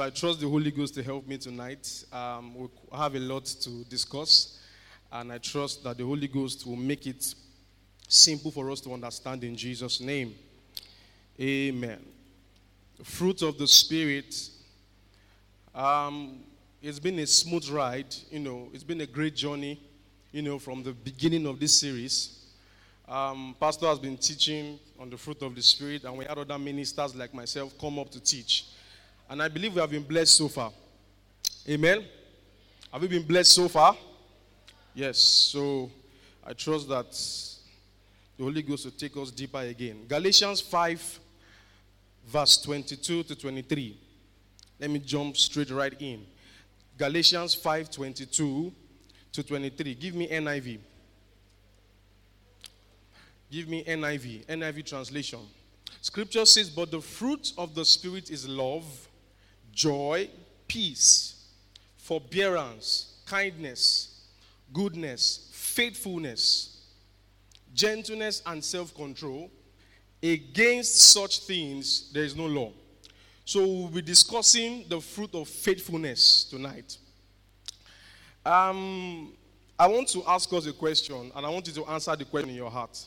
I trust the Holy Ghost to help me tonight. Um, we have a lot to discuss, and I trust that the Holy Ghost will make it simple for us to understand in Jesus' name. Amen. Fruit of the Spirit. Um, it's been a smooth ride, you know, it's been a great journey, you know, from the beginning of this series. Um, Pastor has been teaching on the fruit of the Spirit, and we had other ministers like myself come up to teach. And I believe we have been blessed so far. Amen. Have we been blessed so far? Yes. So I trust that the Holy Ghost will take us deeper again. Galatians 5, verse 22 to 23. Let me jump straight right in. Galatians 5, 22 to 23. Give me NIV. Give me NIV, NIV translation. Scripture says, But the fruit of the Spirit is love joy, peace, forbearance, kindness, goodness, faithfulness, gentleness, and self control. Against such things, there is no law. So, we'll be discussing the fruit of faithfulness tonight. Um, I want to ask us a question, and I want you to answer the question in your heart.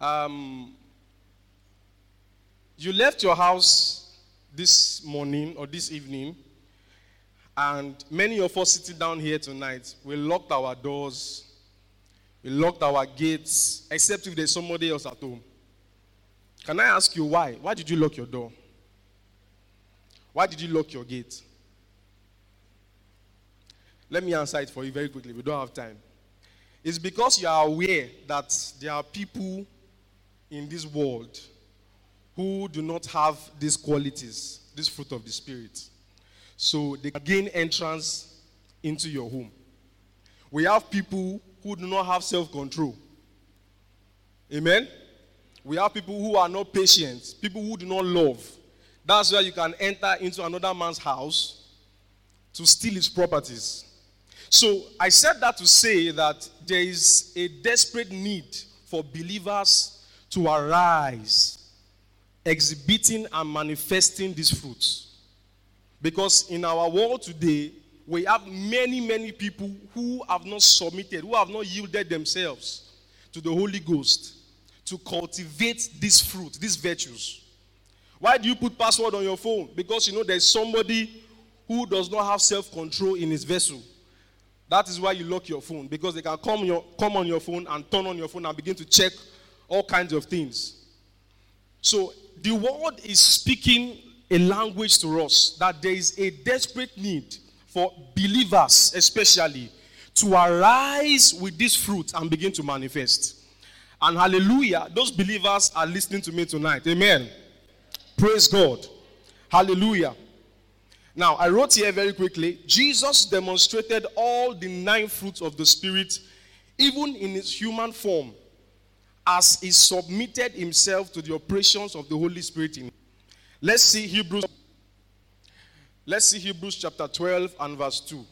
Um, you left your house this morning or this evening, and many of us sitting down here tonight, we locked our doors, we locked our gates, except if there's somebody else at home. Can I ask you why? Why did you lock your door? Why did you lock your gate? Let me answer it for you very quickly. We don't have time. It's because you are aware that there are people in this world who do not have these qualities, this fruit of the Spirit. So they gain entrance into your home. We have people who do not have self control. Amen? We have people who are not patient, people who do not love. That's where you can enter into another man's house to steal his properties. So I said that to say that there is a desperate need for believers to arise exhibiting and manifesting these fruits. Because in our world today, we have many, many people who have not submitted, who have not yielded themselves to the Holy Ghost to cultivate this fruit, these virtues. Why do you put password on your phone? Because you know there's somebody who does not have self-control in his vessel. That is why you lock your phone because they can come, your, come on your phone and turn on your phone and begin to check all kinds of things. So the world is speaking a language to us that there is a desperate need for believers, especially, to arise with this fruit and begin to manifest. And hallelujah, those believers are listening to me tonight. Amen. Praise God. Hallelujah. Now, I wrote here very quickly Jesus demonstrated all the nine fruits of the Spirit, even in his human form, as he submitted himself to the operations of the Holy Spirit in. Let's see Hebrews. Let's see Hebrews chapter 12 and verse 2.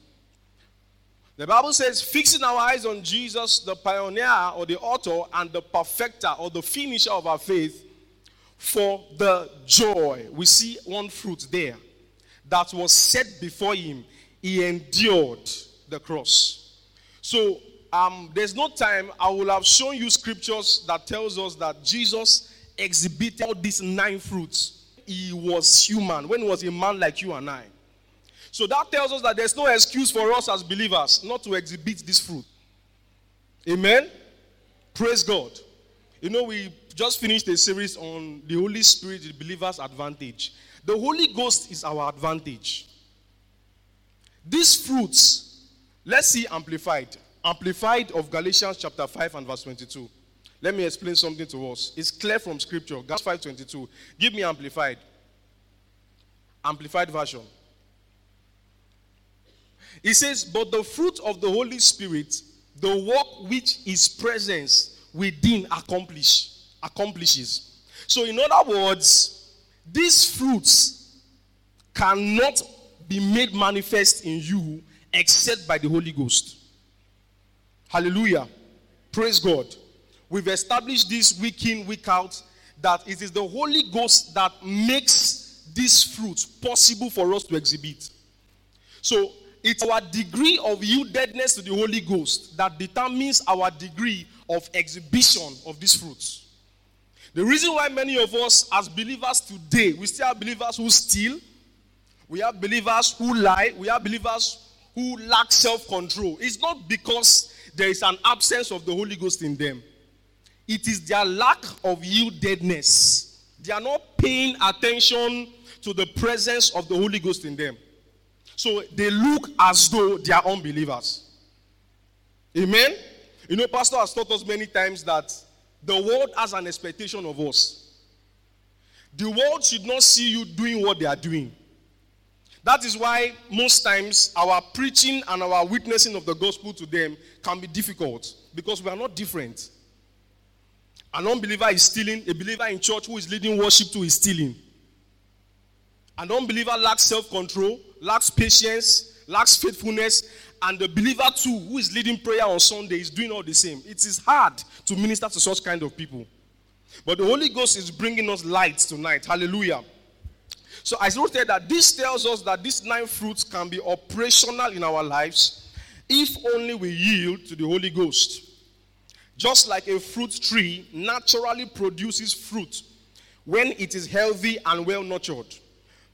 The Bible says, fixing our eyes on Jesus, the pioneer or the author and the perfecter or the finisher of our faith, for the joy. We see one fruit there that was set before him. He endured the cross. So um, there's no time. I will have shown you scriptures that tells us that Jesus exhibited all these nine fruits. He was human when he was a man like you and I. So that tells us that there's no excuse for us as believers not to exhibit this fruit. Amen. Praise God. You know, we just finished a series on the Holy Spirit, the believer's advantage. The Holy Ghost is our advantage. These fruits, let's see amplified. Amplified of Galatians chapter 5 and verse 22. Let me explain something to us. It's clear from scripture. Galatians 5:22. Give me amplified. Amplified version. It says, But the fruit of the Holy Spirit, the work which his presence within accomplish, accomplishes. So, in other words, these fruits cannot be made manifest in you except by the Holy Ghost. Hallelujah. Praise God. We've established this week in, week out that it is the Holy Ghost that makes these fruits possible for us to exhibit. So it's our degree of yieldedness to the Holy Ghost that determines our degree of exhibition of these fruits. The reason why many of us, as believers today, we still have believers who steal, we have believers who lie, we have believers who lack self control. It's not because there is an absence of the Holy Ghost in them, it is their lack of yieldedness. They are not paying attention to the presence of the Holy Ghost in them. So they look as though they are unbelievers. Amen? You know, Pastor has taught us many times that the world has an expectation of us. The world should not see you doing what they are doing. That is why most times our preaching and our witnessing of the gospel to them can be difficult because we are not different. An unbeliever is stealing, a believer in church who is leading worship to is stealing. An unbeliever lacks self control, lacks patience, lacks faithfulness, and the believer too, who is leading prayer on Sunday, is doing all the same. It is hard to minister to such kind of people. But the Holy Ghost is bringing us light tonight. Hallelujah. So I wrote that this tells us that these nine fruits can be operational in our lives if only we yield to the Holy Ghost. Just like a fruit tree naturally produces fruit when it is healthy and well nurtured.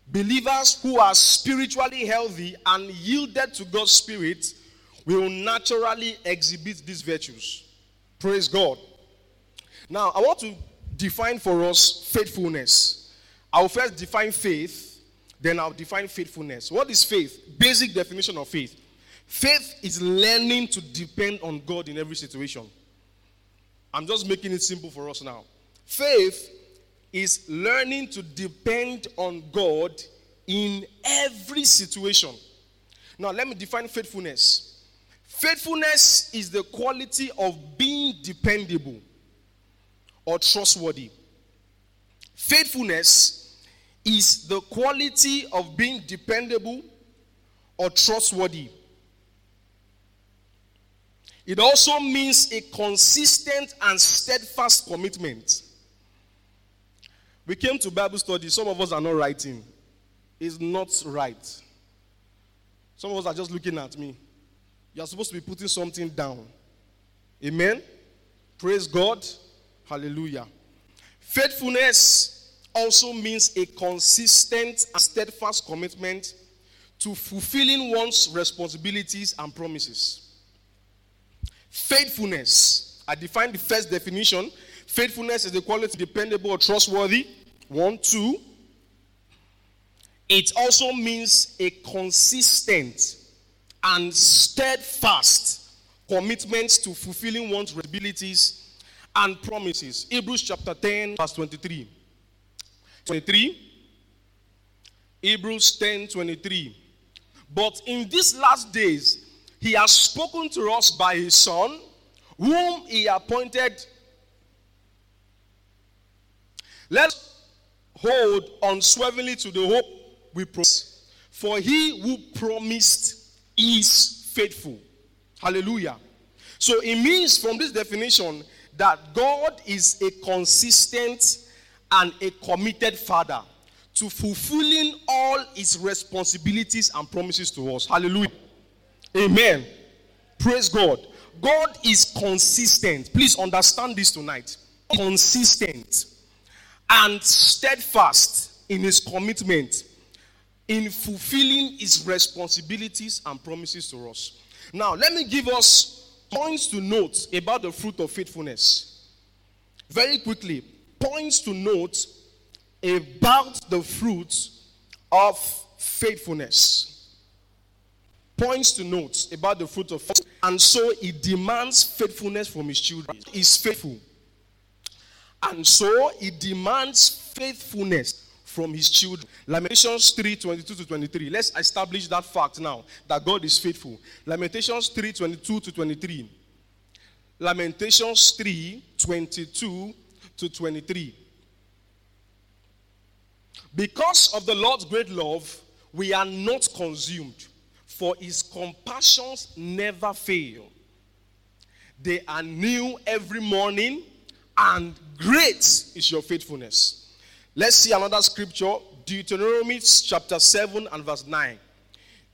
Believers who are spiritually healthy and yielded to God's Spirit will naturally exhibit these virtues. Praise God. Now, I want to define for us faithfulness. I'll first define faith, then I'll define faithfulness. What is faith? Basic definition of faith. Faith is learning to depend on God in every situation. I'm just making it simple for us now. Faith is learning to depend on God in every situation. Now, let me define faithfulness. Faithfulness is the quality of being dependable or trustworthy. Faithfulness is the quality of being dependable or trustworthy. It also means a consistent and steadfast commitment. We came to Bible study. Some of us are not writing. It's not right. Some of us are just looking at me. You're supposed to be putting something down. Amen. Praise God. Hallelujah. Faithfulness also means a consistent and steadfast commitment to fulfilling one's responsibilities and promises. Faithfulness. I define the first definition Faithfulness is the quality dependable or trustworthy. One, two. It also means a consistent and steadfast commitment to fulfilling one's responsibilities and promises. Hebrews chapter 10, verse 23. 23. Hebrews 10 23. But in these last days, he has spoken to us by his Son, whom he appointed Let's hold unswervingly to the hope we promise. For he who promised is faithful. Hallelujah. So it means from this definition that God is a consistent and a committed father to fulfilling all his responsibilities and promises to us. Hallelujah. Amen. Praise God. God is consistent. Please understand this tonight. Consistent and steadfast in his commitment in fulfilling his responsibilities and promises to us. Now, let me give us points to note about the fruit of faithfulness. Very quickly, points to note about the fruit of faithfulness. Points to note about the fruit of faithfulness. And so he demands faithfulness from his children. He's faithful. And so he demands faithfulness from his children. Lamentations 3 22 to 23. Let's establish that fact now that God is faithful. Lamentations 3 22 to 23. Lamentations 3 22 to 23. Because of the Lord's great love, we are not consumed, for his compassions never fail. They are new every morning and great is your faithfulness. Let's see another scripture Deuteronomy chapter 7 and verse 9.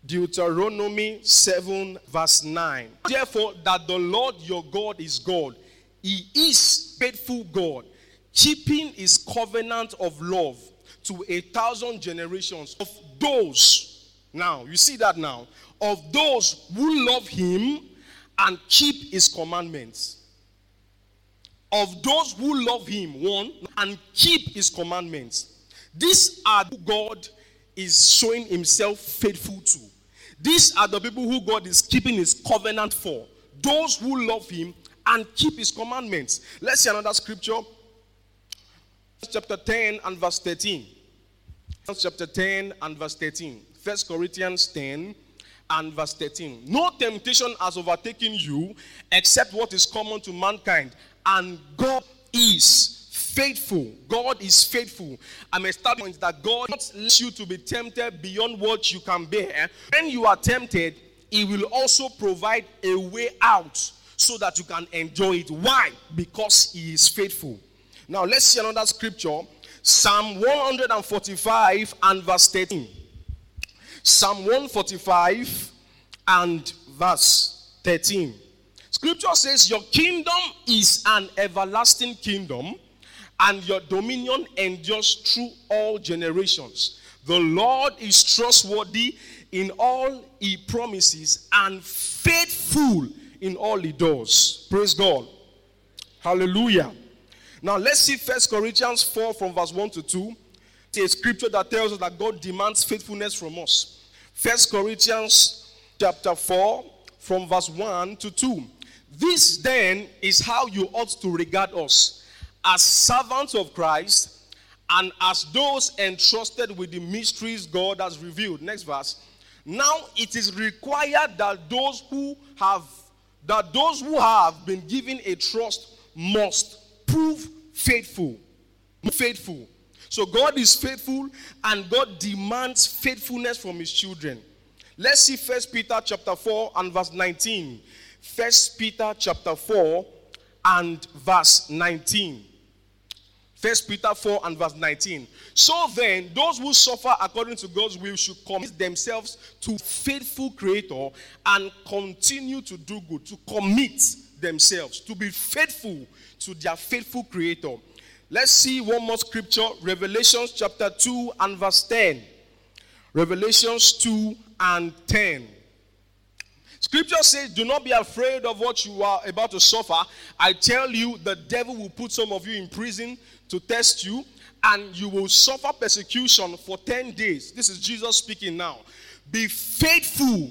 Deuteronomy 7, verse 9. Therefore, that the Lord your God is God, He is faithful God, keeping His covenant of love to a thousand generations of those. Now, you see that now. Of those who love Him and keep His commandments. Of those who love Him, one, and keep His commandments. These are God is showing Himself faithful to. These are the people who God is keeping his covenant for. Those who love him and keep his commandments. Let's see another scripture. Chapter 10 and verse 13. Chapter 10 and verse 13. First Corinthians 10 and verse 13. No temptation has overtaken you except what is common to mankind, and God is faithful. God is faithful. I'm establishing that God lets you to be tempted beyond what you can bear. When you are tempted, He will also provide a way out so that you can enjoy it. Why? Because He is faithful. Now let's see another scripture. Psalm 145 and verse 13. Psalm 145 and verse 13. Scripture says, Your kingdom is an everlasting kingdom and your dominion endures through all generations. The Lord is trustworthy in all he promises and faithful in all he does. Praise God. Hallelujah. Now let's see First Corinthians 4 from verse 1 to 2. It's a scripture that tells us that God demands faithfulness from us. First Corinthians chapter 4 from verse 1 to 2. This then is how you ought to regard us as servants of Christ and as those entrusted with the mysteries God has revealed. Next verse. Now it is required that those who have that those who have been given a trust must prove faithful. Faithful. So God is faithful and God demands faithfulness from his children. Let's see First Peter chapter 4 and verse 19. First Peter chapter 4 and verse 19. First Peter 4 and verse 19. So then, those who suffer according to God's will should commit themselves to faithful creator and continue to do good, to commit themselves, to be faithful to their faithful creator. Let's see one more scripture, Revelations chapter 2 and verse 10. Revelations 2 and 10. Scripture says, Do not be afraid of what you are about to suffer. I tell you, the devil will put some of you in prison to test you, and you will suffer persecution for 10 days. This is Jesus speaking now. Be faithful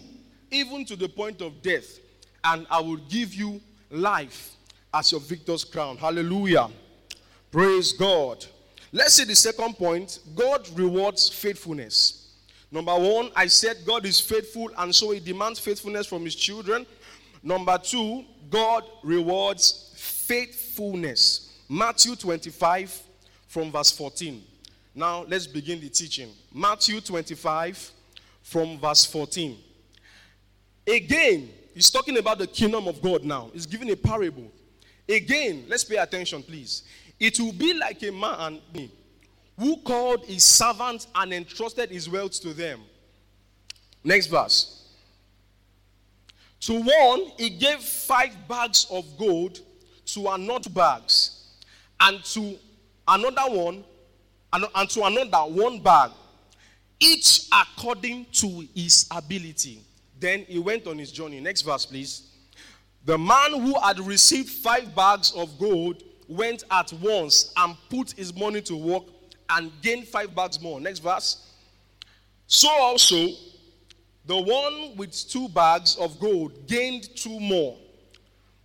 even to the point of death, and I will give you life as your victor's crown. Hallelujah. Praise God. Let's see the second point God rewards faithfulness. Number one, I said God is faithful, and so he demands faithfulness from his children. Number two, God rewards faithfulness. Matthew 25 from verse 14. Now let's begin the teaching. Matthew 25 from verse 14. Again, he's talking about the kingdom of God now. He's giving a parable. Again, let's pay attention, please. It will be like a man who called his servants and entrusted his wealth to them. Next verse. To one, he gave five bags of gold, to another bags and to another one, and, to another one bag, each according to his ability. Then he went on his journey. Next verse, please. The man who had received five bags of gold went at once and put his money to work and gained five bags more. Next verse. So also, the one with two bags of gold gained two more.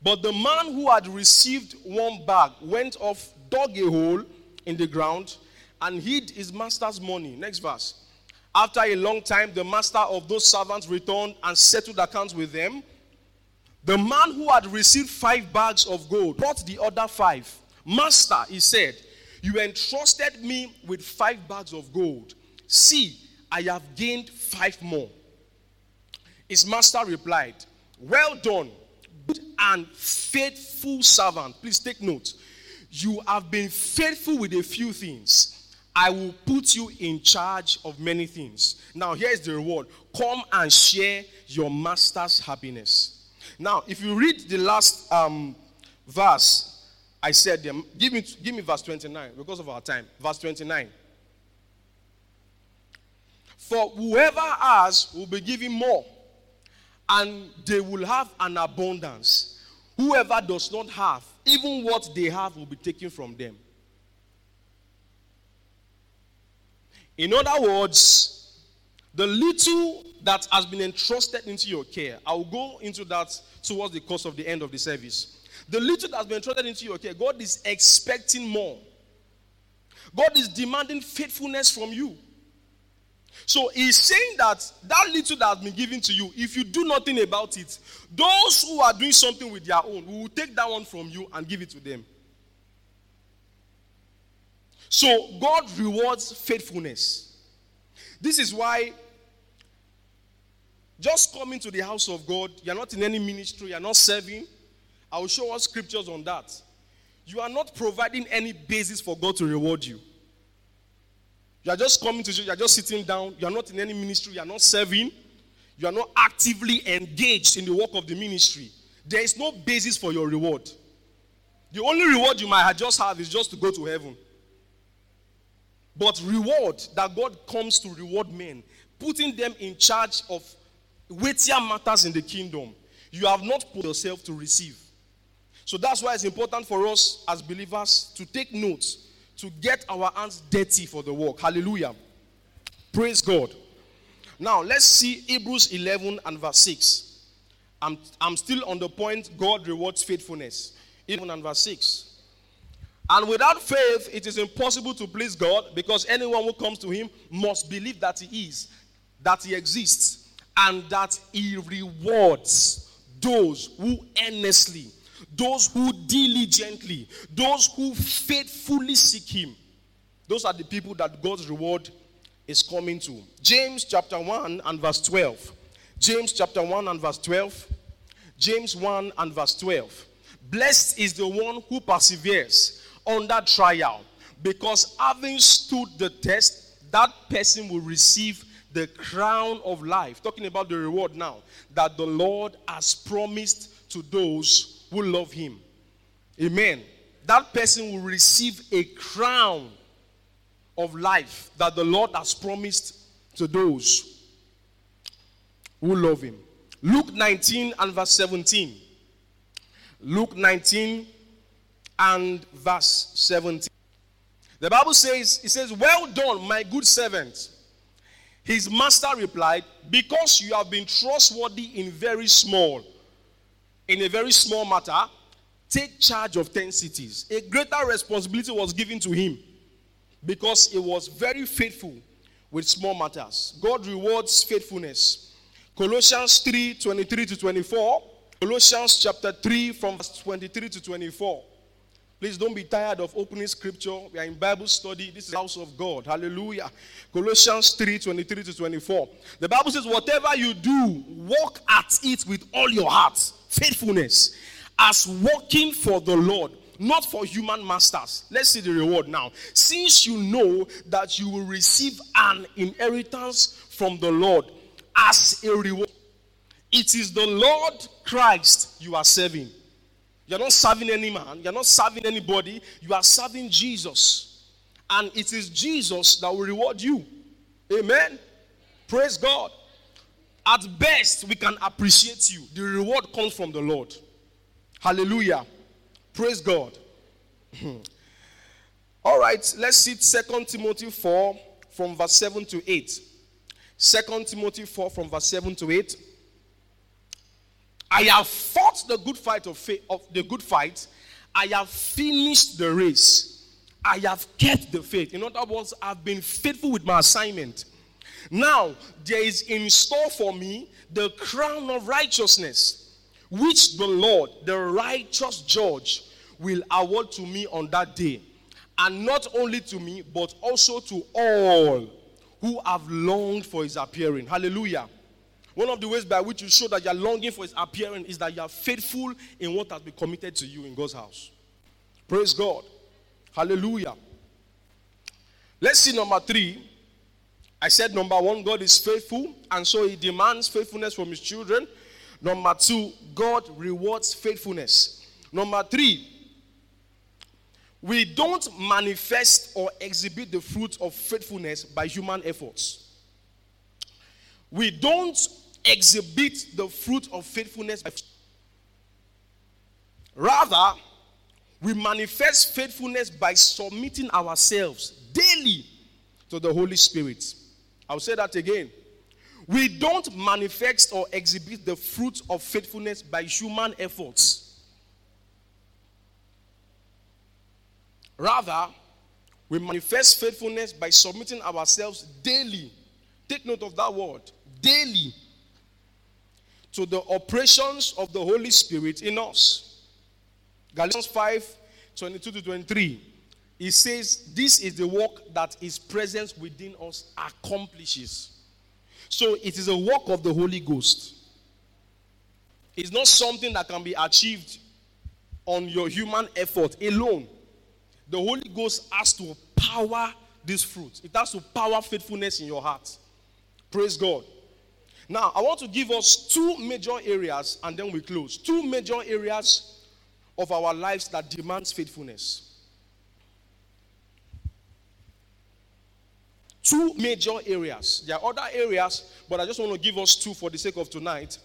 But the man who had received one bag went off, dug a hole in the ground, and hid his master's money. Next verse. After a long time, the master of those servants returned and settled accounts with them. The man who had received five bags of gold brought the other five. Master, he said, You entrusted me with five bags of gold. See, I have gained five more. His master replied, Well done good and faithful servant. Please take note. You have been faithful with a few things. I will put you in charge of many things. Now, here is the reward come and share your master's happiness. Now, if you read the last um, verse, I said, them, give, me, give me verse 29 because of our time. Verse 29. For whoever has will be given more, and they will have an abundance. Whoever does not have, even what they have will be taken from them. In other words, the little that has been entrusted into your care, I will go into that towards the course of the end of the service. The little that has been entrusted into your care, God is expecting more. God is demanding faithfulness from you. So he's saying that that little that has been given to you, if you do nothing about it, those who are doing something with their own will take that one from you and give it to them. So God rewards faithfulness. This is why just coming to the house of God, you're not in any ministry, you're not serving. I will show us scriptures on that. You are not providing any basis for God to reward you. You are just coming to church, you are just sitting down, you are not in any ministry, you are not serving, you are not actively engaged in the work of the ministry. There is no basis for your reward. The only reward you might just have is just to go to heaven. But reward that God comes to reward men, putting them in charge of weightier matters in the kingdom, you have not put yourself to receive. So that's why it's important for us as believers to take notes to get our hands dirty for the work. Hallelujah. Praise God. Now, let's see Hebrews 11 and verse 6. I'm, I'm still on the point God rewards faithfulness. 11 and verse 6. And without faith, it is impossible to please God because anyone who comes to Him must believe that He is, that He exists, and that He rewards those who earnestly those who diligently, those who faithfully seek Him. Those are the people that God's reward is coming to. James chapter 1 and verse 12. James chapter 1 and verse 12. James 1 and verse 12. Blessed is the one who perseveres under trial, because having stood the test, that person will receive the crown of life. Talking about the reward now that the Lord has promised to those who love him. Amen. That person will receive a crown of life that the Lord has promised to those who love him. Luke 19 and verse 17. Luke 19 and verse 17. The Bible says, it says, Well done, my good servant. His master replied, Because you have been trustworthy in very small, in a very small matter, take charge of 10 cities. A greater responsibility was given to him because he was very faithful with small matters. God rewards faithfulness. Colossians 3 23 to 24. Colossians chapter 3 from verse 23 to 24. Please don't be tired of opening scripture. We are in Bible study. This is the house of God. Hallelujah. Colossians 3 23 to 24. The Bible says, Whatever you do, walk at it with all your heart faithfulness as working for the Lord, not for human masters. Let's see the reward now. Since you know that you will receive an inheritance from the Lord as a reward, it is the Lord Christ you are serving. You're not serving any man, you're not serving anybody, you are serving Jesus. And it is Jesus that will reward you. Amen. Praise God. At best, we can appreciate you. The reward comes from the Lord. Hallelujah. Praise God. All right, let's see 2 Timothy 4 from verse 7 to 8. 2 Timothy 4 from verse 7 to 8. I have fought the good fight of, faith, of the good fight. I have finished the race. I have kept the faith. In other words, I've been faithful with my assignment. Now, there is in store for me the crown of righteousness, which the Lord, the righteous judge, will award to me on that day. And not only to me, but also to all who have longed for his appearing. Hallelujah. One of the ways by which you show that you are longing for his appearing is that you are faithful in what has been committed to you in God's house. Praise God. Hallelujah. Let's see number three. I said number one, God is faithful, and so he demands faithfulness from his children. Number two, God rewards faithfulness. Number three, we don't manifest or exhibit the fruit of faithfulness by human efforts. We don't exhibit the fruit of faithfulness. By... Rather, we manifest faithfulness by submitting ourselves daily to the Holy Spirit. I'll say that again. We don't manifest or exhibit the fruit of faithfulness by human efforts. Rather, we manifest faithfulness by submitting ourselves daily. Take note of that word daily to the operations of the Holy Spirit in us. Galatians 5 22 to 23. He says, This is the work that His presence within us accomplishes. So it is a work of the Holy Ghost. It's not something that can be achieved on your human effort alone. The Holy Ghost has to power this fruit, it has to power faithfulness in your heart. Praise God. Now, I want to give us two major areas and then we close. Two major areas of our lives that demands faithfulness. Two major areas. There are other areas, but I just want to give us two for the sake of tonight.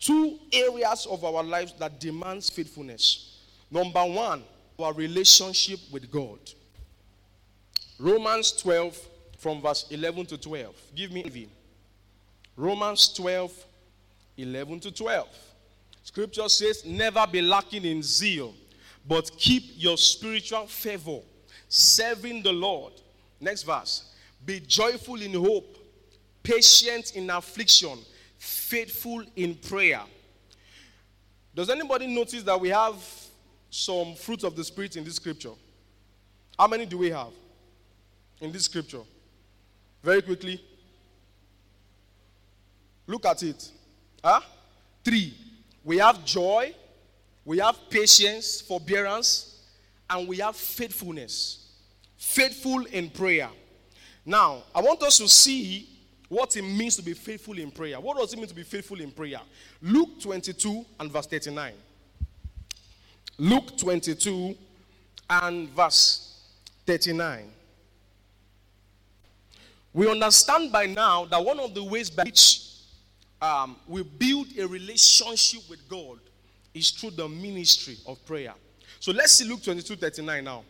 Two areas of our lives that demands faithfulness. Number one, our relationship with God. Romans 12 from verse 11 to 12. Give me Romans 12, 11 to 12. Scripture says, Never be lacking in zeal, but keep your spiritual fervor, serving the Lord. Next verse. Be joyful in hope, patient in affliction, faithful in prayer. Does anybody notice that we have some fruits of the Spirit in this scripture? How many do we have in this scripture? Very quickly. Look at it. Huh? Three. We have joy, we have patience, forbearance, and we have faithfulness. Faithful in prayer. Now, I want us to see what it means to be faithful in prayer. What does it mean to be faithful in prayer? Luke 22 and verse 39. Luke 22 and verse 39. We understand by now that one of the ways by which um, we build a relationship with God is through the ministry of prayer. So let's see Luke 22 39 now.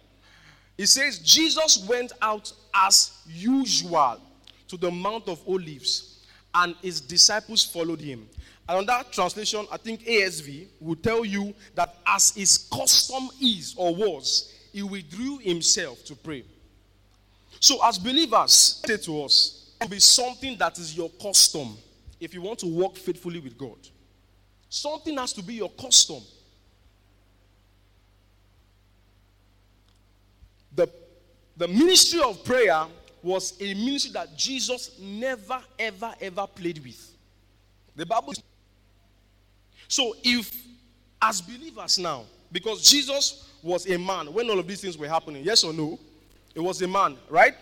It says, Jesus went out as usual to the Mount of Olives, and his disciples followed him. And on that translation, I think ASV will tell you that as his custom is or was, he withdrew himself to pray. So, as believers, say to us, will be something that is your custom if you want to walk faithfully with God. Something has to be your custom. The, the ministry of prayer was a ministry that Jesus never, ever, ever played with. The Bible. So, if as believers now, because Jesus was a man when all of these things were happening, yes or no? It was a man, right?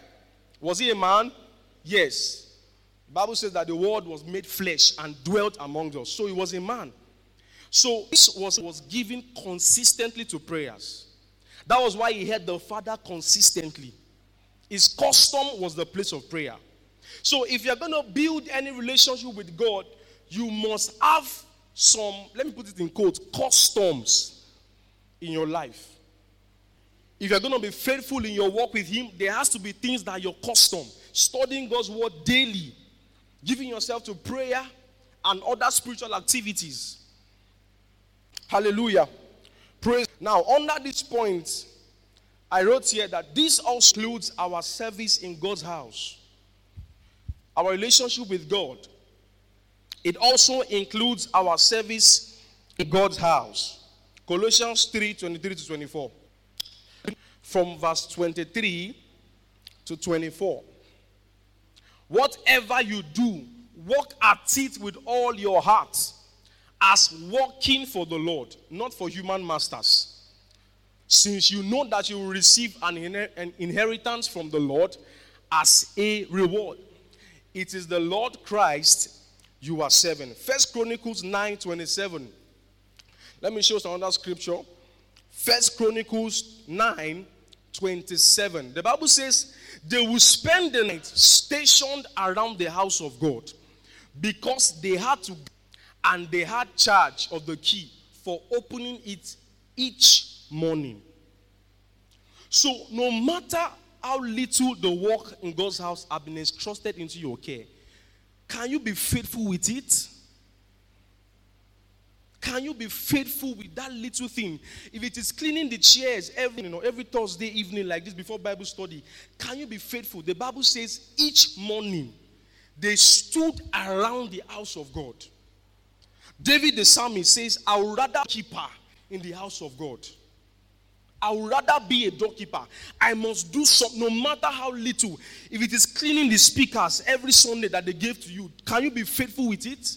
Was he a man? Yes. The Bible says that the word was made flesh and dwelt among us. So he was a man. So this was, was given consistently to prayers. That was why he had the Father consistently. His custom was the place of prayer. So if you're going to build any relationship with God, you must have some, let me put it in quotes, customs in your life. If you're going to be faithful in your walk with Him, there has to be things that are your custom. Studying God's word daily, giving yourself to prayer and other spiritual activities. Hallelujah. Now, under this point, I wrote here that this also includes our service in God's house, our relationship with God. It also includes our service in God's house. Colossians 3 23 to 24. From verse 23 to 24. Whatever you do, work at it with all your heart as working for the Lord, not for human masters. Since you know that you will receive an, inheritance from the Lord, as a reward. It is the Lord Christ you are serving. First Chronicles 9 27. Let me show some other scripture. First Chronicles 9 27. The Bible says they will spend the night stationed around the house of God because they had to and they had charge of the key for opening it each morning. So, no matter how little the work in God's house have been entrusted into your care, can you be faithful with it? Can you be faithful with that little thing? If it is cleaning the chairs every, you know, every Thursday evening like this before Bible study, can you be faithful? The Bible says each morning they stood around the house of God. David the psalmist says, I would rather keep her in the house of God. I would rather be a doorkeeper. I must do something, no matter how little. If it is cleaning the speakers every Sunday that they gave to you, can you be faithful with it?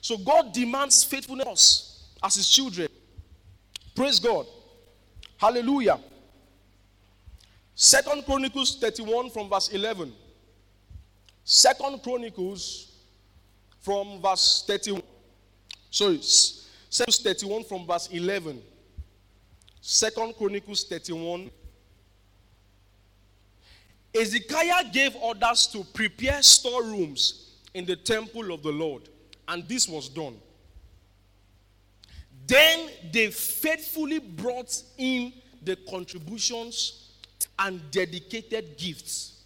So God demands faithfulness as his children. Praise God. Hallelujah. Second Chronicles 31 from verse 11. Second Chronicles from verse 31. Sorry, Second 31 from verse 11. Second Chronicles 31. Hezekiah gave orders to prepare storerooms in the temple of the Lord and this was done. Then they faithfully brought in the contributions and dedicated gifts.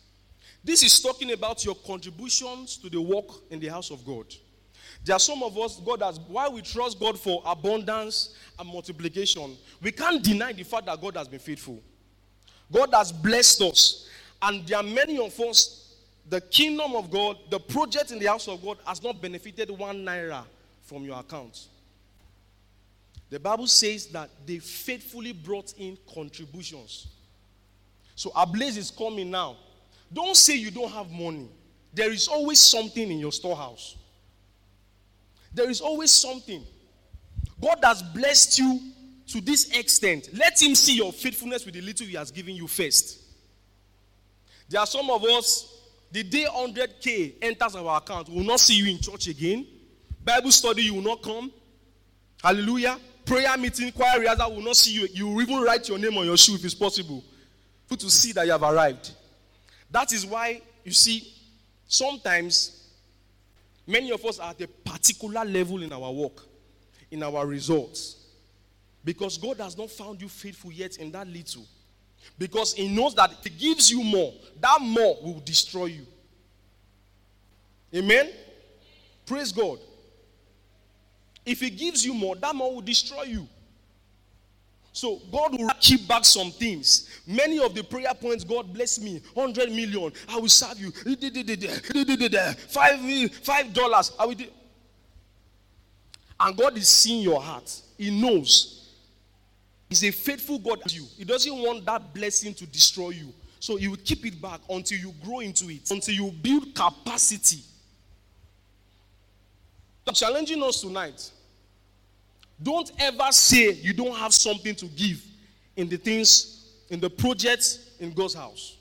This is talking about your contributions to the work in the house of God. There are some of us, God has, why we trust God for abundance and multiplication, we can't deny the fact that God has been faithful. God has blessed us. And there are many of us the kingdom of God, the project in the house of God has not benefited one naira from your account. The Bible says that they faithfully brought in contributions. So Ablaze is coming now. Don't say you don't have money. There is always something in your storehouse. There is always something. God has blessed you to this extent. Let Him see your faithfulness with the little He has given you first. There are some of us, the day 100K enters our account, we will not see you in church again. Bible study, you will not come. Hallelujah. Prayer meeting, choir rehearsal, will not see you. You will even write your name on your shoe if it's possible. For to see that you have arrived. That is why, you see, sometimes many of us are at a particular level in our work, in our results. Because God has not found you faithful yet in that little. Because he knows that if he gives you more, that more will destroy you. Amen? Praise God. If he gives you more, that more will destroy you. So God will keep back some things. Many of the prayer points, God bless me, 100 million, I will serve you. Five, five dollars, I will do. And God is seeing your heart. He knows He's a faithful God to you. He doesn't want that blessing to destroy you. So he will keep it back until you grow into it, until you build capacity. I'm challenging us tonight. Don't ever say you don't have something to give in the things, in the projects in God's house.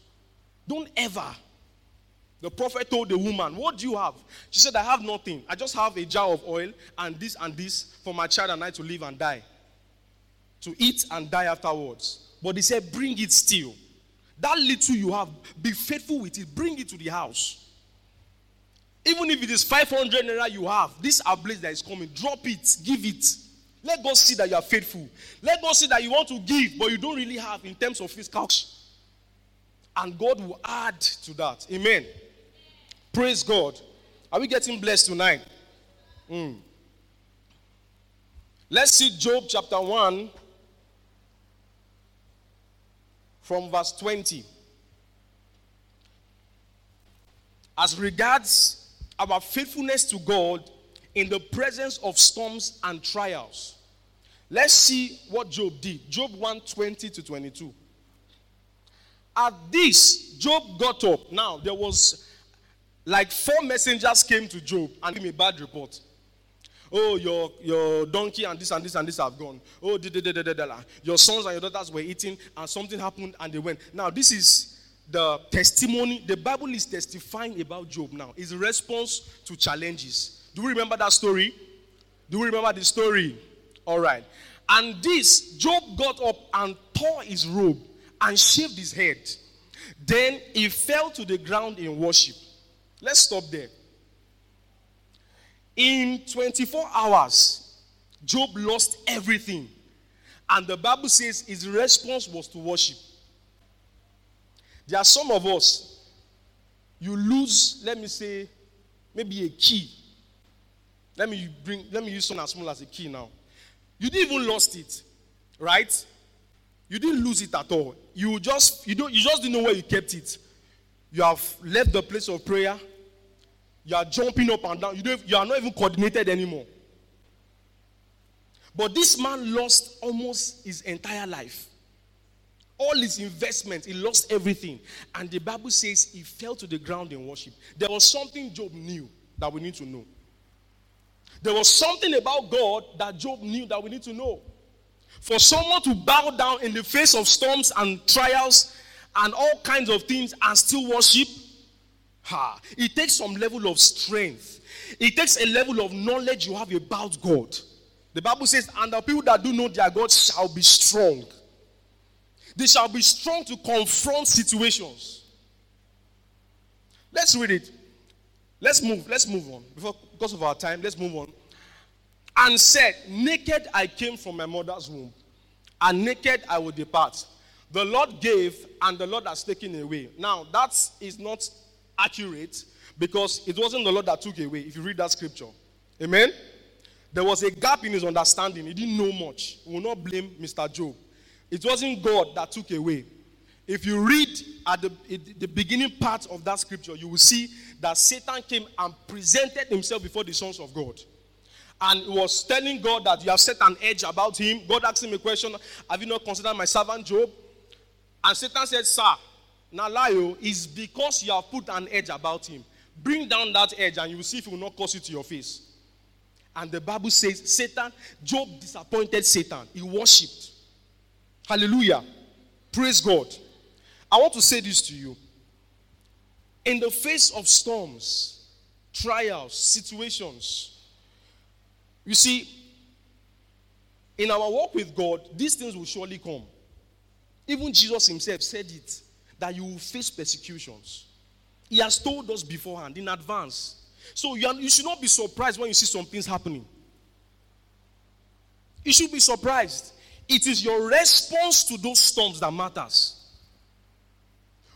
Don't ever. The prophet told the woman, What do you have? She said, I have nothing. I just have a jar of oil and this and this for my child and I to live and die to eat and die afterwards. But he said, Bring it still. That little you have, be faithful with it. Bring it to the house. Even if it is 500 naira you have, this ablaze that is coming, drop it, give it. Let God see that you are faithful. Let God see that you want to give, but you don't really have in terms of fiscal. And God will add to that. Amen. Praise God. Are we getting blessed tonight? Mm. Let's see Job chapter 1, from verse 20. As regards our faithfulness to God in the presence of storms and trials. Let's see what Job did. Job 1 20 to 22. At this, Job got up. Now, there was like four messengers came to Job and gave him a bad report. Oh, your, your donkey and this and this and this have gone. Oh, da, da, da, da, da, da. your sons and your daughters were eating and something happened and they went. Now, this is the testimony. The Bible is testifying about Job now. His response to challenges. Do we remember that story? Do we remember the story? All right. And this, Job got up and tore his robe and shaved his head. Then he fell to the ground in worship. Let's stop there. In 24 hours, Job lost everything. And the Bible says his response was to worship. There are some of us, you lose, let me say, maybe a key. Let me bring, let me use something as small as a key now. You didn't even lost it, right? You didn't lose it at all. You just you don't you just didn't know where you kept it. You have left the place of prayer. You are jumping up and down. You, don't, you are not even coordinated anymore. But this man lost almost his entire life. All his investments, he lost everything. And the Bible says he fell to the ground in worship. There was something Job knew that we need to know. There was something about God that Job knew that we need to know. For someone to bow down in the face of storms and trials and all kinds of things and still worship, Ha. It takes some level of strength. It takes a level of knowledge you have about God. The Bible says, and the people that do know their God shall be strong. They shall be strong to confront situations. Let's read it. Let's move. Let's move on. Before, because of our time, let's move on. And said, Naked I came from my mother's womb, and naked I will depart. The Lord gave, and the Lord has taken away. Now, that is not accurate because it wasn't the Lord that took away, if you read that scripture. Amen? There was a gap in his understanding. He didn't know much. We will not blame Mr. Job. It wasn't God that took away. If you read at the, the beginning part of that scripture, you will see that Satan came and presented himself before the sons of God. And was telling God that you have set an edge about him. God asked him a question Have you not considered my servant Job? And Satan said, Sir, Nalayo is because you have put an edge about him. Bring down that edge and you will see if he will not cause it to your face. And the Bible says, Satan, Job disappointed Satan. He worshipped. Hallelujah. Praise God. I want to say this to you. In the face of storms, trials, situations, you see, in our walk with God, these things will surely come. Even Jesus himself said it that you will face persecutions. He has told us beforehand in advance. So you, are, you should not be surprised when you see some things happening. You should be surprised. It is your response to those storms that matters.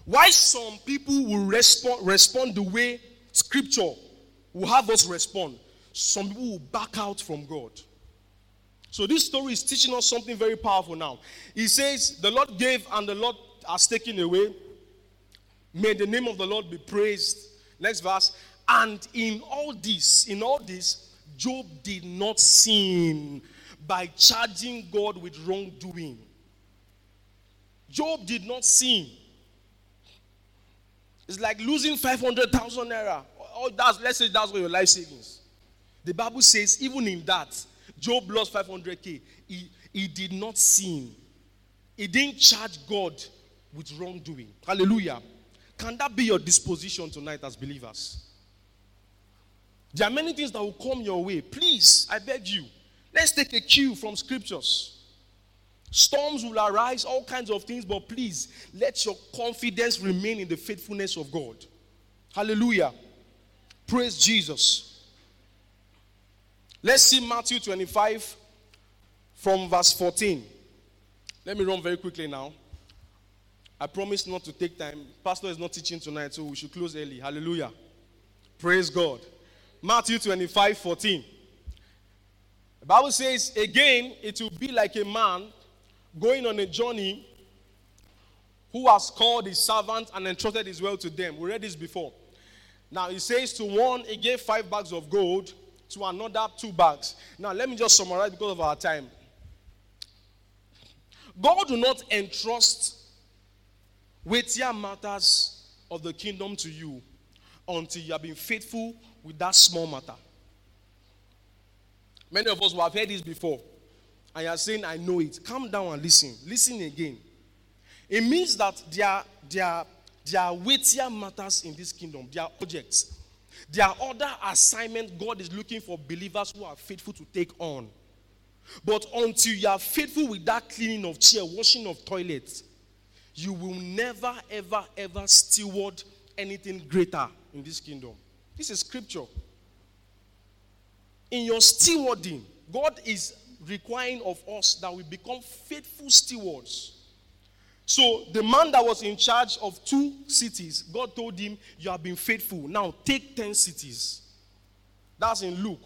Why some people will respond, respond the way scripture will have us respond. Some people will back out from God. So this story is teaching us something very powerful now. He says, The Lord gave and the Lord has taken away. May the name of the Lord be praised. Next verse. And in all this, in all this, Job did not sin by charging God with wrongdoing. Job did not sin. It's like losing 500,000 naira. Oh, that's, let's say that's your life savings. The Bible says, even in that, Job lost 500k. He, he did not sin. He didn't charge God with wrongdoing. Hallelujah. Can that be your disposition tonight as believers? There are many things that will come your way. Please, I beg you, let's take a cue from scriptures. Storms will arise, all kinds of things, but please let your confidence remain in the faithfulness of God. Hallelujah. Praise Jesus. Let's see Matthew 25 from verse 14. Let me run very quickly now. I promise not to take time. Pastor is not teaching tonight, so we should close early. Hallelujah. Praise God. Matthew 25 14. The Bible says, again, it will be like a man going on a journey who has called his servants and entrusted his wealth to them. We read this before. Now, he says to one, he gave five bags of gold, to another, two bags. Now, let me just summarize because of our time. God do not entrust weightier matters of the kingdom to you until you have been faithful with that small matter. Many of us will have heard this before. And you're saying, I know it. Calm down and listen. Listen again. It means that there, there, there are weightier matters in this kingdom. There are objects. There are other assignments God is looking for believers who are faithful to take on. But until you are faithful with that cleaning of chair, washing of toilets, you will never, ever, ever steward anything greater in this kingdom. This is scripture. In your stewarding, God is requiring of us that we become faithful stewards. So the man that was in charge of two cities, God told him, You have been faithful. Now take 10 cities. That's in Luke.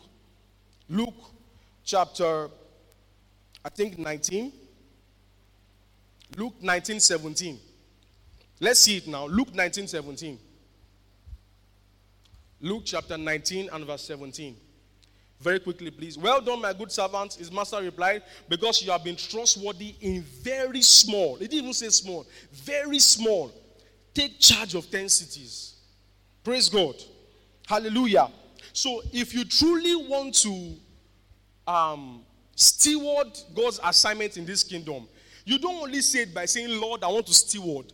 Luke chapter, I think 19. Luke 19, 17. Let's see it now. Luke 19, 17. Luke chapter 19 and verse 17. Very quickly, please. Well done, my good servant. His master replied, Because you have been trustworthy in very small. He didn't even say small, very small. Take charge of 10 cities. Praise God. Hallelujah. So, if you truly want to um, steward God's assignment in this kingdom, you don't only say it by saying, Lord, I want to steward.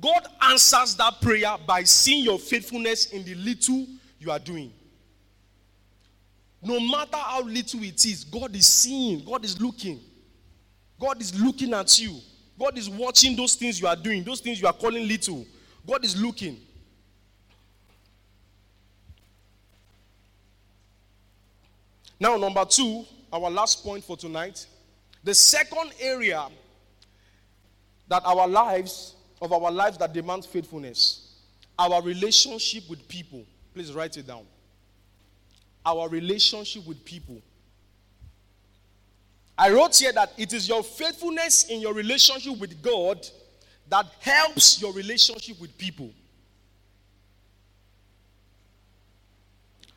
God answers that prayer by seeing your faithfulness in the little you are doing. No matter how little it is, God is seeing, God is looking. God is looking at you. God is watching those things you are doing, those things you are calling little. God is looking. Now, number two, our last point for tonight. The second area that our lives, of our lives that demands faithfulness, our relationship with people. Please write it down our relationship with people. I wrote here that it is your faithfulness in your relationship with God that helps your relationship with people.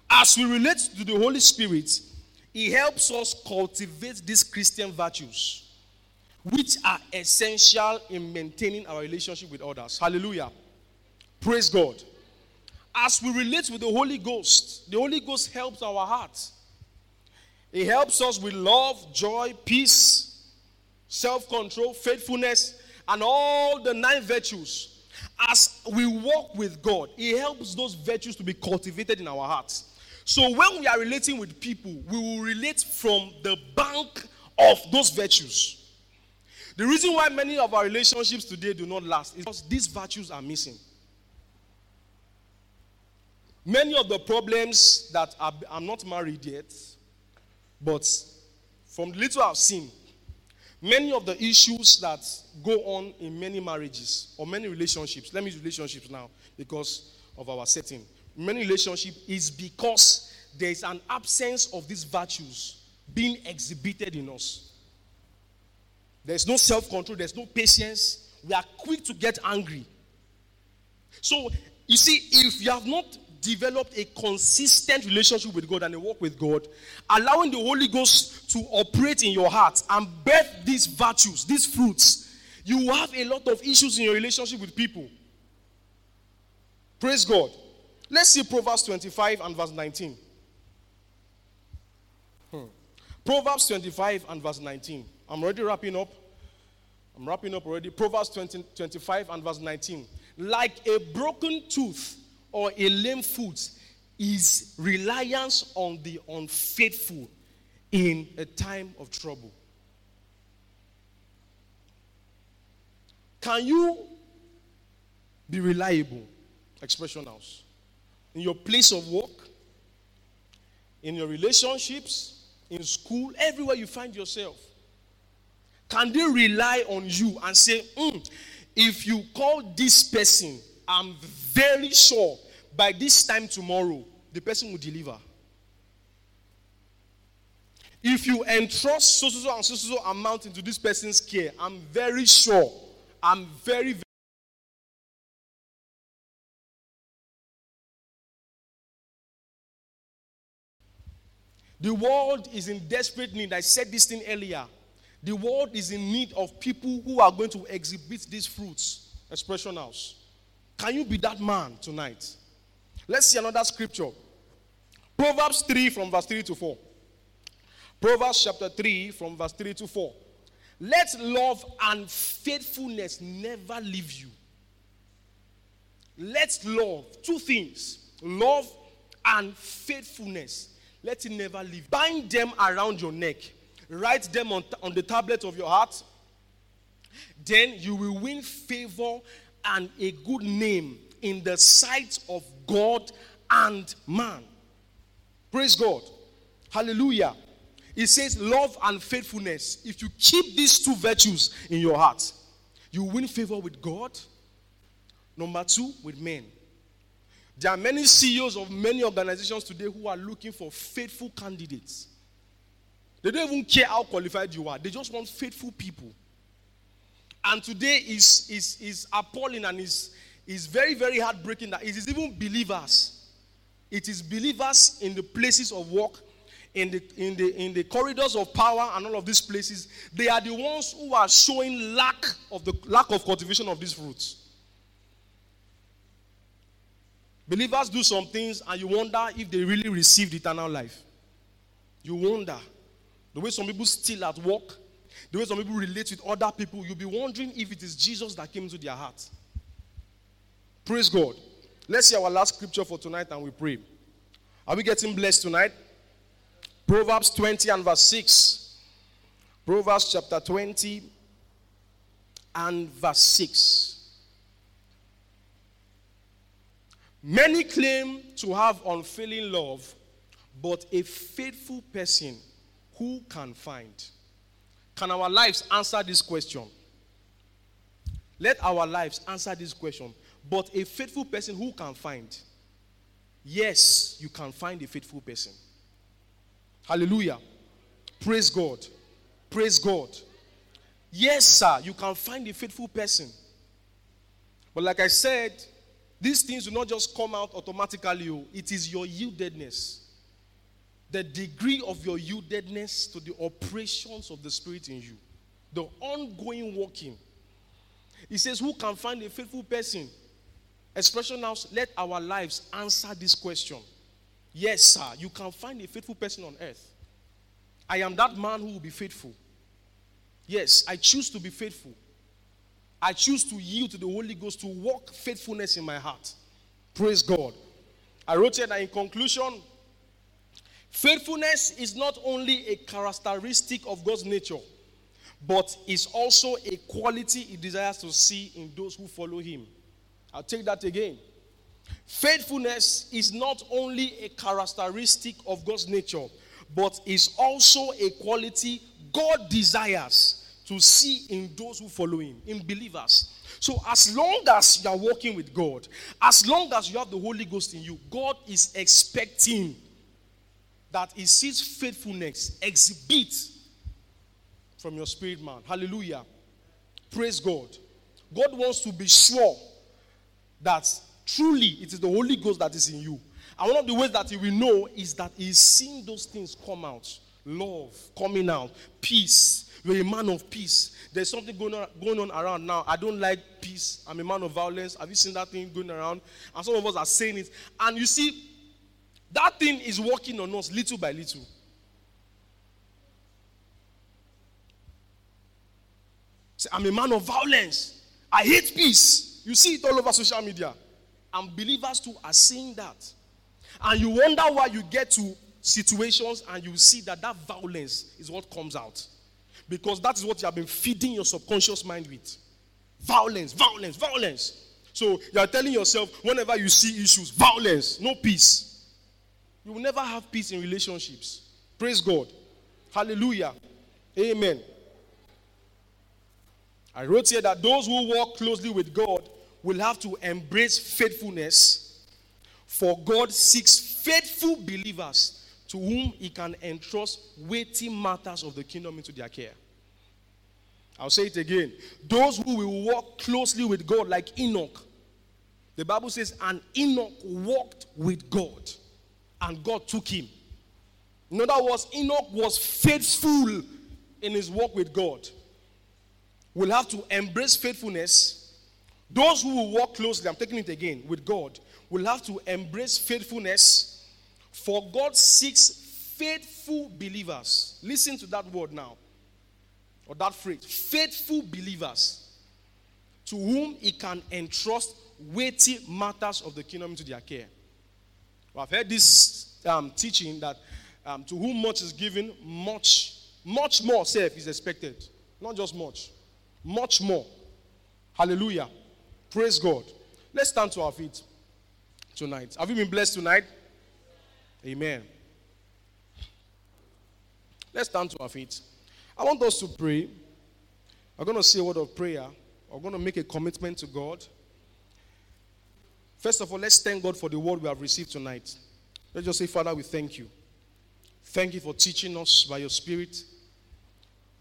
As we relate to the Holy Spirit, He helps us cultivate these Christian virtues, which are essential in maintaining our relationship with others. Hallelujah. Praise God as we relate with the Holy Ghost, the Holy Ghost helps our hearts. It helps us with love, joy, peace, self control, faithfulness, and all the nine virtues. As we walk with God, it helps those virtues to be cultivated in our hearts. So when we are relating with people, we will relate from the bank of those virtues. The reason why many of our relationships today do not last is because these virtues are missing. Many of the problems that I'm not married yet, but from the little I've seen, many of the issues that go on in many marriages or many relationships, let me use relationships now because of our setting. Many relationships is because there is an absence of these virtues being exhibited in us. There's no self control, there's no patience. We are quick to get angry. So, you see, if you have not developed a consistent relationship with God and a walk with God, allowing the Holy Ghost to operate in your heart and birth these virtues, these fruits, you have a lot of issues in your relationship with people. Praise God. Let's see Proverbs 25 and verse 19. Hmm. Proverbs 25 and verse 19. I'm already wrapping up. I'm wrapping up already. Proverbs 20, 25 and verse 19. Like a broken tooth or a lame foot is reliance on the unfaithful in a time of trouble. Can you be reliable? Expression house. In your place of work, in your relationships, in school, everywhere you find yourself. Can they rely on you and say, mm, if you call this person, I'm very sure by this time tomorrow, the person will deliver. If you entrust so, so, so and so, so amount into this person's care, I'm very sure, I'm very, very The world is in desperate need. I said this thing earlier. The world is in need of people who are going to exhibit these fruits. Expression house. Can you be that man tonight? Let's see another scripture. Proverbs 3 from verse 3 to 4. Proverbs chapter 3, from verse 3 to 4. Let love and faithfulness never leave you. Let love, two things love and faithfulness, let it never leave. Bind them around your neck, write them on, on the tablet of your heart. Then you will win favor and a good name in the sight of God and man. Praise God. Hallelujah. It says love and faithfulness. If you keep these two virtues in your heart, you win favor with God. Number two, with men. There are many CEOs of many organizations today who are looking for faithful candidates. They don't even care how qualified you are, they just want faithful people. And today is, is, is appalling and is, is very, very heartbreaking that it is even believers. It is believers in the places of work, in the, in, the, in the corridors of power, and all of these places. They are the ones who are showing lack of the lack of cultivation of these fruits. Believers do some things and you wonder if they really received eternal life. You wonder. The way some people still at work, the way some people relate with other people, you'll be wondering if it is Jesus that came into their heart. Praise God. Let's see our last scripture for tonight and we pray. Are we getting blessed tonight? Proverbs 20 and verse 6. Proverbs chapter 20 and verse 6. Many claim to have unfailing love, but a faithful person who can find? Can our lives answer this question? Let our lives answer this question. But a faithful person who can find? Yes, you can find a faithful person. Hallelujah. Praise God. Praise God. Yes, sir, you can find a faithful person. But like I said, these things will not just come out automatically. Oh. It is your yieldedness. The degree of your yieldedness to the operations of the Spirit in you. The ongoing working. He says, Who can find a faithful person? Expression now, let our lives answer this question. Yes, sir, you can find a faithful person on earth. I am that man who will be faithful. Yes, I choose to be faithful. I choose to yield to the Holy Ghost to walk faithfulness in my heart. Praise God. I wrote here that in conclusion, faithfulness is not only a characteristic of God's nature, but is also a quality he desires to see in those who follow him. I'll take that again. Faithfulness is not only a characteristic of God's nature, but is also a quality God desires to see in those who follow him, in believers. So, as long as you are walking with God, as long as you have the Holy Ghost in you, God is expecting that He sees faithfulness exhibit from your spirit man. Hallelujah. Praise God. God wants to be sure that truly it is the Holy Ghost that is in you. And one of the ways that He will know is that He is seeing those things come out love coming out, peace you're a man of peace. There's something going on, going on around now. I don't like peace. I'm a man of violence. Have you seen that thing going around? And some of us are saying it. And you see, that thing is working on us little by little. Say, I'm a man of violence. I hate peace. You see it all over social media. And believers too are seeing that. And you wonder why you get to situations and you see that that violence is what comes out. Because that is what you have been feeding your subconscious mind with. Violence, violence, violence. So you are telling yourself whenever you see issues, violence, no peace. You will never have peace in relationships. Praise God. Hallelujah. Amen. I wrote here that those who walk closely with God will have to embrace faithfulness, for God seeks faithful believers to whom he can entrust weighty matters of the kingdom into their care. I'll say it again. Those who will walk closely with God, like Enoch. The Bible says, and Enoch walked with God, and God took him. In other words, Enoch was faithful in his walk with God. Will have to embrace faithfulness. Those who will walk closely, I'm taking it again, with God, will have to embrace faithfulness for God seeks faithful believers. Listen to that word now, or that phrase faithful believers to whom he can entrust weighty matters of the kingdom into their care. Well, I've heard this um, teaching that um, to whom much is given, much, much more self is expected. Not just much, much more. Hallelujah. Praise God. Let's stand to our feet tonight. Have you been blessed tonight? Amen. Let's stand to our feet. I want us to pray. I'm going to say a word of prayer. I'm going to make a commitment to God. First of all, let's thank God for the word we have received tonight. Let's just say, Father, we thank you. Thank you for teaching us by your Spirit.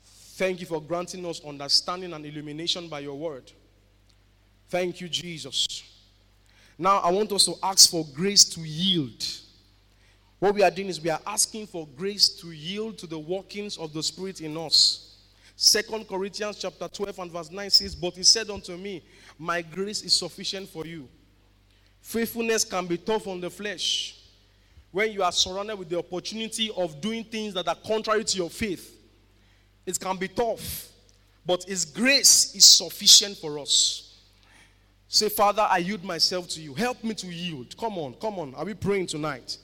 Thank you for granting us understanding and illumination by your word. Thank you, Jesus. Now, I want us to ask for grace to yield. What we are doing is we are asking for grace to yield to the workings of the Spirit in us. Second Corinthians chapter 12 and verse 9 says, But he said unto me, My grace is sufficient for you. Faithfulness can be tough on the flesh when you are surrounded with the opportunity of doing things that are contrary to your faith. It can be tough, but His grace is sufficient for us. Say, Father, I yield myself to you. Help me to yield. Come on, come on. Are we praying tonight?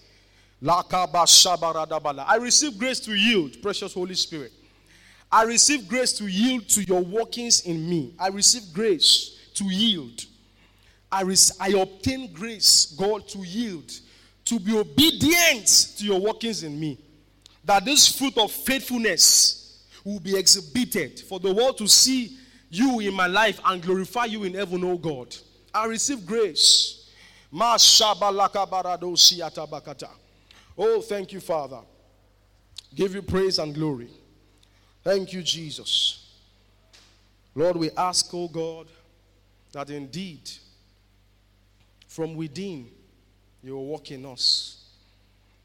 I receive grace to yield, precious Holy Spirit. I receive grace to yield to your workings in me. I receive grace to yield. I, res- I obtain grace, God, to yield, to be obedient to your workings in me. That this fruit of faithfulness will be exhibited for the world to see you in my life and glorify you in heaven, oh God. I receive grace. Oh, thank you, Father. Give you praise and glory. Thank you, Jesus. Lord, we ask, oh God, that indeed from within you will walk in us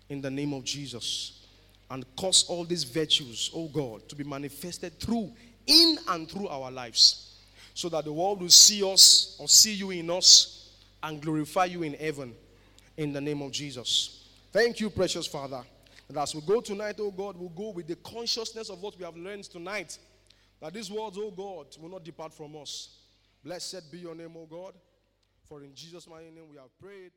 in the name of Jesus and cause all these virtues, oh God, to be manifested through, in and through our lives so that the world will see us or see you in us and glorify you in heaven in the name of Jesus. Thank you, precious Father. And as we go tonight, oh God, we'll go with the consciousness of what we have learned tonight. That these words, oh God, will not depart from us. Blessed be your name, oh God. For in Jesus' mighty name we have prayed.